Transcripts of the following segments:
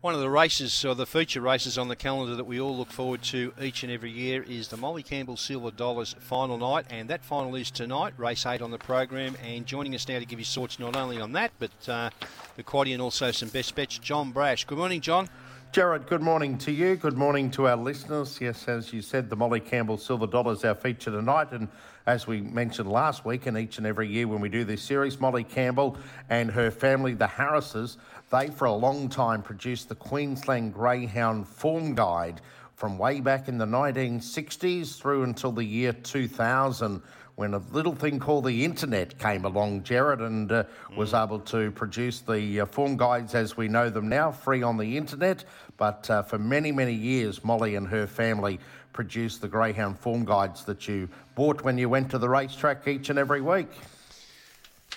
One of the races, or the feature races on the calendar that we all look forward to each and every year, is the Molly Campbell Silver Dollars final night, and that final is tonight, race eight on the program. And joining us now to give his thoughts not only on that, but uh, the quaddy and also some best bets, John Brash. Good morning, John. Jared, good morning to you. Good morning to our listeners. Yes, as you said, the Molly Campbell Silver Dollar is our feature tonight. And as we mentioned last week, and each and every year when we do this series, Molly Campbell and her family, the Harrises, they, for a long time, produced the Queensland Greyhound Form Guide from way back in the 1960s through until the year 2000 when a little thing called the internet came along, Jared, and uh, was mm. able to produce the uh, form guides as we know them now, free on the internet. But uh, for many, many years, Molly and her family produced the Greyhound form guides that you bought when you went to the racetrack each and every week.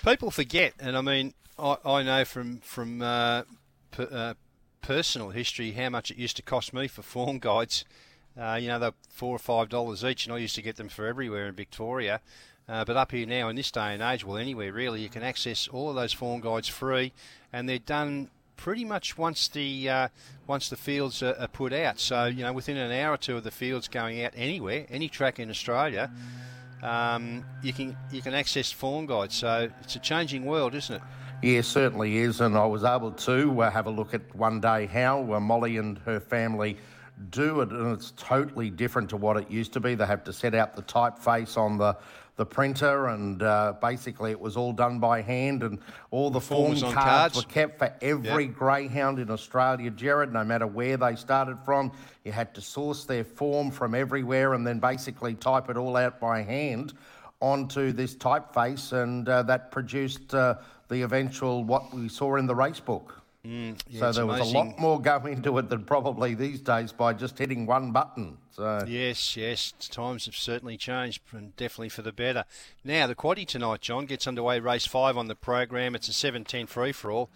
People forget, and I mean, I, I know from from uh, per, uh, personal history how much it used to cost me for form guides. Uh, you know, they're four or five dollars each, and I used to get them for everywhere in Victoria. Uh, but up here now, in this day and age, well, anywhere really, you can access all of those form guides free, and they're done pretty much once the uh, once the fields are, are, put out. So you know, within an hour or two of the fields going out anywhere, any track in Australia, um, you can you can access form guides. So it's a changing world, isn't it? Yeah, certainly is. And I was able to uh, have a look at one day how uh, Molly and her family do it, and it's totally different to what it used to be. They have to set out the typeface on the the printer, and uh, basically it was all done by hand, and all the, form cards, cards, were kept for every yep. greyhound in Australia, Jared, no matter where they started from. You had to source their form from everywhere and then basically type it all out by hand onto this typeface, and uh, that produced uh, the eventual what we saw in the race book. Mm, yeah, so there was amazing. a lot more going into it than probably these days by just hitting one button. So yes, yes, times have certainly changed and definitely for the better. Now the quaddy tonight, John, gets underway. Race five on the program. It's a 7:10 free for all.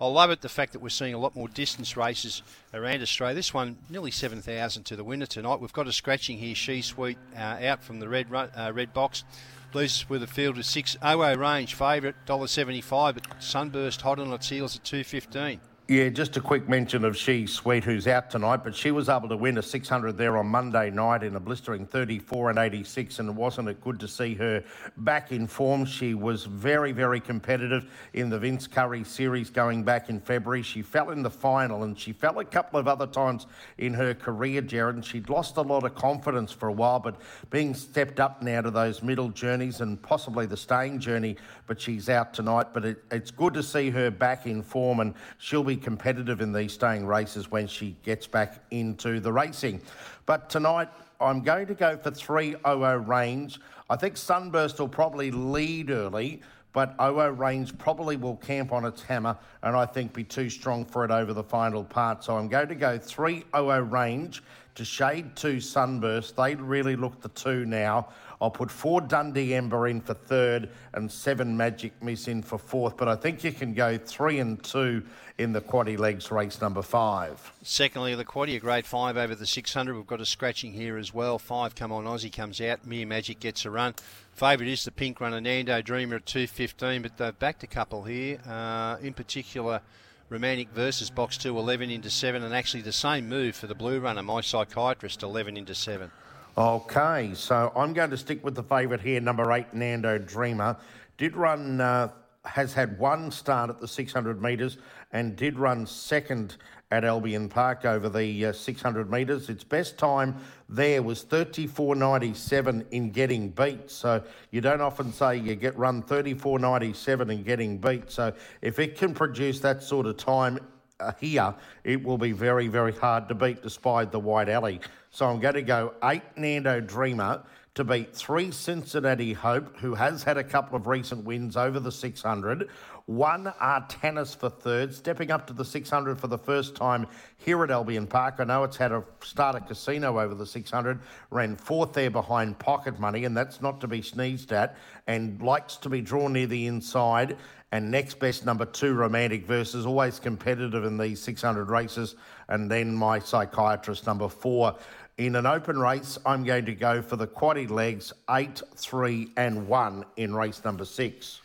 I love it the fact that we're seeing a lot more distance races around Australia. This one nearly 7,000 to the winner tonight. We've got a scratching here. She Sweet uh, out from the red uh, red box. Leaves with a field of six. OO range favourite, $1.75, but Sunburst hot on its heels at 215. Yeah, just a quick mention of She Sweet, who's out tonight, but she was able to win a 600 there on Monday night in a blistering 34 and 86, and wasn't it good to see her back in form? She was very, very competitive in the Vince Curry series going back in February. She fell in the final, and she fell a couple of other times in her career, Jared, and she'd lost a lot of confidence for a while, but being stepped up now to those middle journeys and possibly the staying journey, but she's out tonight. But it, it's good to see her back in form, and she'll be competitive in these staying races when she gets back into the racing. But tonight, I'm going to go for 300 range. I think Sunburst will probably lead early, but OO range probably will camp on its hammer and I think be too strong for it over the final part. So I'm going to go 3 OO range to shade 2 Sunburst. They really look the two now. I'll put four Dundee Ember in for third and seven Magic Miss in for fourth. But I think you can go three and two in the quaddy legs race number five. Secondly, the quaddy, a grade five over the 600. We've got a scratching here as well. Five come on, Aussie comes out. Mere Magic gets a run. Favourite is the pink runner, Nando Dreamer at 215, but they've backed a couple here. Uh, in particular, Romantic versus box two, 11 into 7, and actually the same move for the blue runner, my psychiatrist, 11 into 7. Okay, so I'm going to stick with the favourite here, number eight, Nando Dreamer. Did run, uh, has had one start at the 600 metres and did run second at Albion Park over the uh, 600 metres. Its best time there was 34.97 in getting beat. So you don't often say you get run 34.97 in getting beat. So if it can produce that sort of time uh, here, it will be very, very hard to beat despite the White Alley. So I'm going to go eight Nando Dreamer to beat three Cincinnati Hope, who has had a couple of recent wins over the 600. One Artanis for third, stepping up to the 600 for the first time here at Albion Park. I know it's had a start a casino over the 600, ran fourth there behind Pocket Money, and that's not to be sneezed at, and likes to be drawn near the inside. And next best number two, Romantic versus, always competitive in these 600 races. And then my psychiatrist number four. In an open race, I'm going to go for the quaddy legs eight, three, and one in race number six.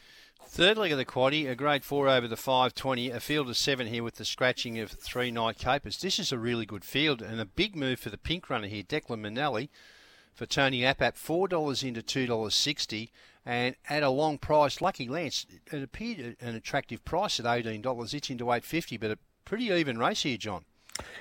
Third leg of the quaddy, a grade four over the 520, a field of seven here with the scratching of three night capers. This is a really good field and a big move for the pink runner here, Declan Manelli, for Tony Appap, $4 into $2.60. And at a long price, Lucky Lance, it appeared an attractive price at $18. It's into 850 but a pretty even race here, John.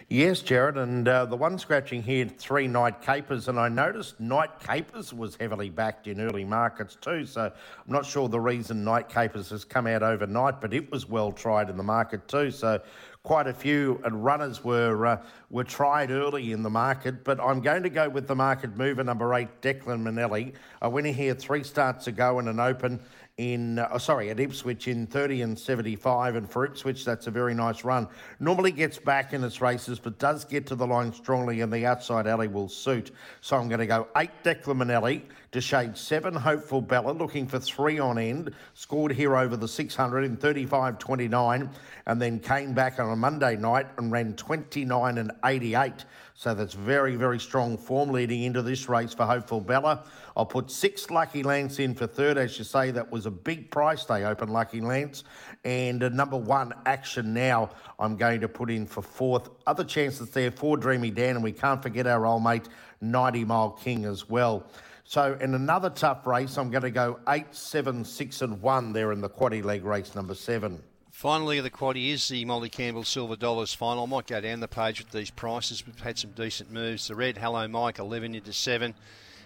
Yes, Jared, and uh, the one scratching here, three night capers, and I noticed night capers was heavily backed in early markets too. So I'm not sure the reason night capers has come out overnight, but it was well tried in the market too. So quite a few runners were uh, were tried early in the market, but I'm going to go with the market mover number eight, Declan Manelli. I went in here three starts ago in an open in, uh, oh, sorry, at Ipswich in 30 and 75. And for Ipswich, that's a very nice run. Normally gets back in its races, but does get to the line strongly, and the outside alley will suit. So I'm going to go eight Declan Manelli to shade seven Hopeful Bella, looking for three on end. Scored here over the 600 in 35 29, and then came back on a Monday night and ran 29 and 88. So that's very, very strong form leading into this race for Hopeful Bella. I'll put six Lucky Lance in for third. As you say, that was a big price they opened Lucky Lance. And uh, number one, Action Now, I'm going to put in for fourth. Other chances there for Dreamy Dan, and we can't forget our old mate, 90 Mile King as well. So in another tough race, I'm going to go 8, 7, 6 and 1 there in the quaddy leg race number 7. Finally, the quaddy is the Molly Campbell Silver Dollars final. I might go down the page with these prices. We've had some decent moves. The red Hello Mike 11 into 7.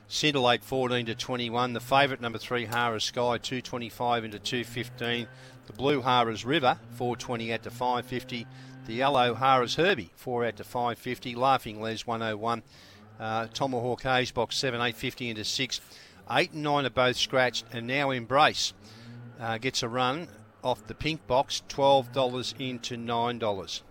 Scintillate 14 to 21. The favourite number 3 Hara Sky 225 into 215. The blue Hara's River 420 out to 550. The yellow Hara's Herbie 4 out to 550. Laughing Les 101. Uh, Tomahawk Hayes box 7 850 into 6. 8 and 9 are both scratched and now Embrace uh, gets a run off the pink box, $12 into $9.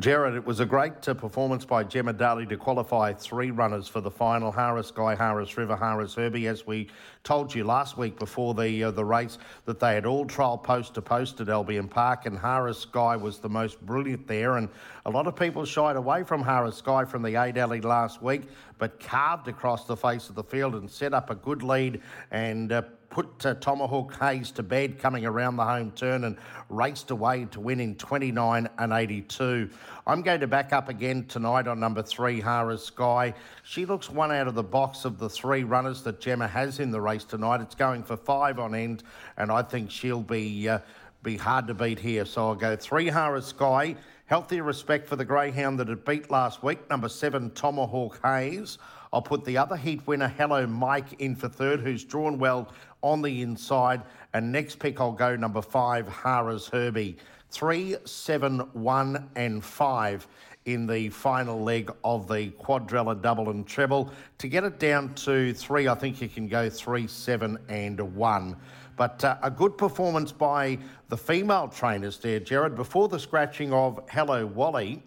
Jared, it was a great uh, performance by Gemma Daly to qualify three runners for the final. Harris Sky, Harris River, Harris Herbie. As we told you last week before the uh, the race, that they had all trial post to post at Albion Park, and Harris Sky was the most brilliant there. And a lot of people shied away from Harris Sky from the eight alley last week, but carved across the face of the field and set up a good lead and. Uh, put uh, Tomahawk Hayes to bed coming around the home turn and raced away to win in 29 and 82. I'm going to back up again tonight on number three, Hara Sky. She looks one out of the box of the three runners that Gemma has in the race tonight. It's going for five on end, and I think she'll be uh, be hard to beat here. So I'll go three Hara Sky. Healthy respect for the greyhound that it beat last week, number seven, Tomahawk Hayes. I'll put the other heat winner, Hello Mike, in for third, who's drawn well on the inside. And next pick, I'll go number five, Hara's Herbie. Three, seven, one, and five in the final leg of the quadrella double and treble. To get it down to three, I think you can go three, seven, and one. But uh, a good performance by the female trainers there, Jared. Before the scratching of Hello Wally,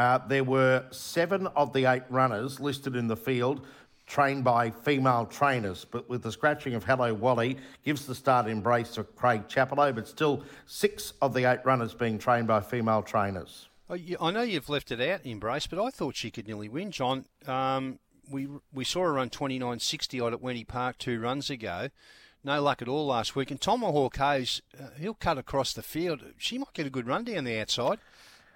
uh, there were seven of the eight runners listed in the field trained by female trainers. But with the scratching of Hello Wally, gives the start embrace to Craig Chapello, but still six of the eight runners being trained by female trainers. Oh, I know you've left it out, Embrace, but I thought she could nearly win, John. Um, we we saw her run 29.60 odd at Wenty Park two runs ago. No luck at all last week. And Tomahawk Hayes, uh, he'll cut across the field. She might get a good run down the outside.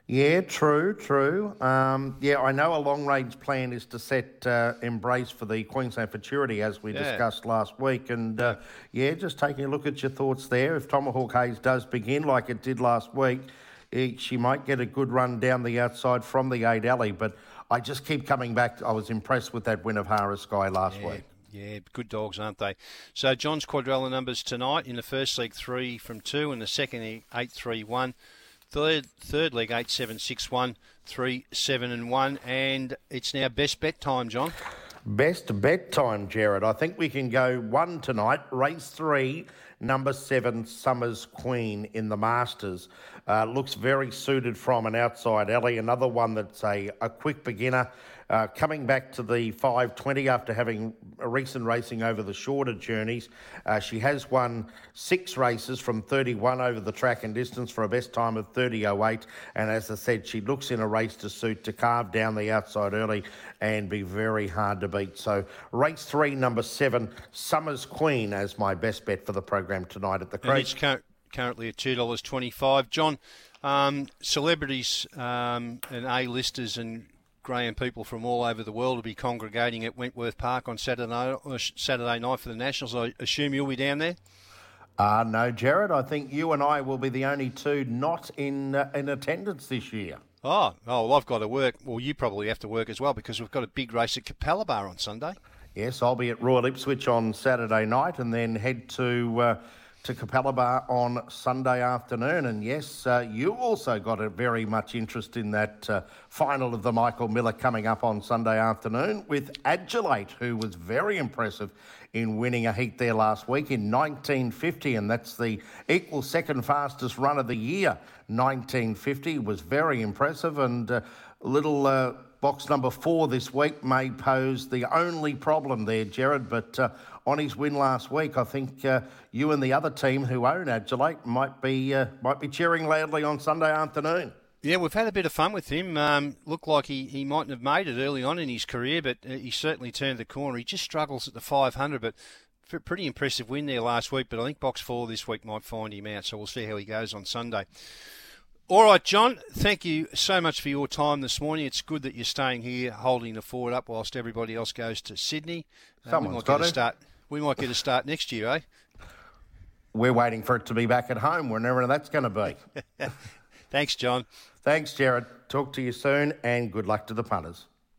Yeah, true, true. Um, yeah, I know a long range plan is to set uh, Embrace for the Queensland Futurity, as we yeah. discussed last week. And uh, yeah, just taking a look at your thoughts there. If Tomahawk Hayes does begin like it did last week, it, she might get a good run down the outside from the 8 alley. But I just keep coming back. I was impressed with that win of Hara Sky last yeah. week. Yeah, good dogs, aren't they? So John's quadrella numbers tonight in the first leg three from two, and the second eight three one. Third, third leg, 8 7 6 1, 3 7 and 1. And it's now best bet time, John. Best bet time, Jared. I think we can go one tonight. Race three, number seven, Summers Queen in the Masters. Uh, looks very suited from an outside alley. Another one that's a, a quick beginner uh, coming back to the 520 after having a recent racing over the shorter journeys. Uh, she has won six races from 31 over the track and distance for a best time of 30.08. And as I said, she looks in a race to suit to carve down the outside early and be very hard to beat. So, race three, number seven, Summers Queen, as my best bet for the program tonight at the Creek. currently at $2.25. John, um, celebrities um, and A-listers and Graham people from all over the world will be congregating at Wentworth Park on Saturday night, uh, Saturday night for the Nationals. I assume you'll be down there. Uh, no, Jared. I think you and I will be the only two not in uh, in attendance this year. Oh, oh, well, I've got to work. Well, you probably have to work as well because we've got a big race at Capalaba on Sunday. Yes, I'll be at Royal Ipswich on Saturday night and then head to uh, to Capalaba on Sunday afternoon. And yes, uh, you also got a very much interest in that uh, final of the Michael Miller coming up on Sunday afternoon with Adulate, who was very impressive in winning a heat there last week in 1950, and that's the equal second fastest run of the year. 1950 was very impressive, and uh, little uh, box number four this week may pose the only problem there, Jared. But uh, on his win last week, I think uh, you and the other team who own Adulate might be uh, might be cheering loudly on Sunday afternoon. Yeah, we've had a bit of fun with him. Um, looked like he, he mightn't have made it early on in his career, but uh, he certainly turned the corner. He just struggles at the 500, but pretty impressive win there last week. But I think box four this week might find him out, so we'll see how he goes on Sunday. All right, John, thank you so much for your time this morning. It's good that you're staying here holding the fort up whilst everybody else goes to Sydney. Uh, we might get a start. We might get a start next year, eh? We're waiting for it to be back at home, whenever that's going to be. Thanks, John. Thanks, Jared. Talk to you soon, and good luck to the punters.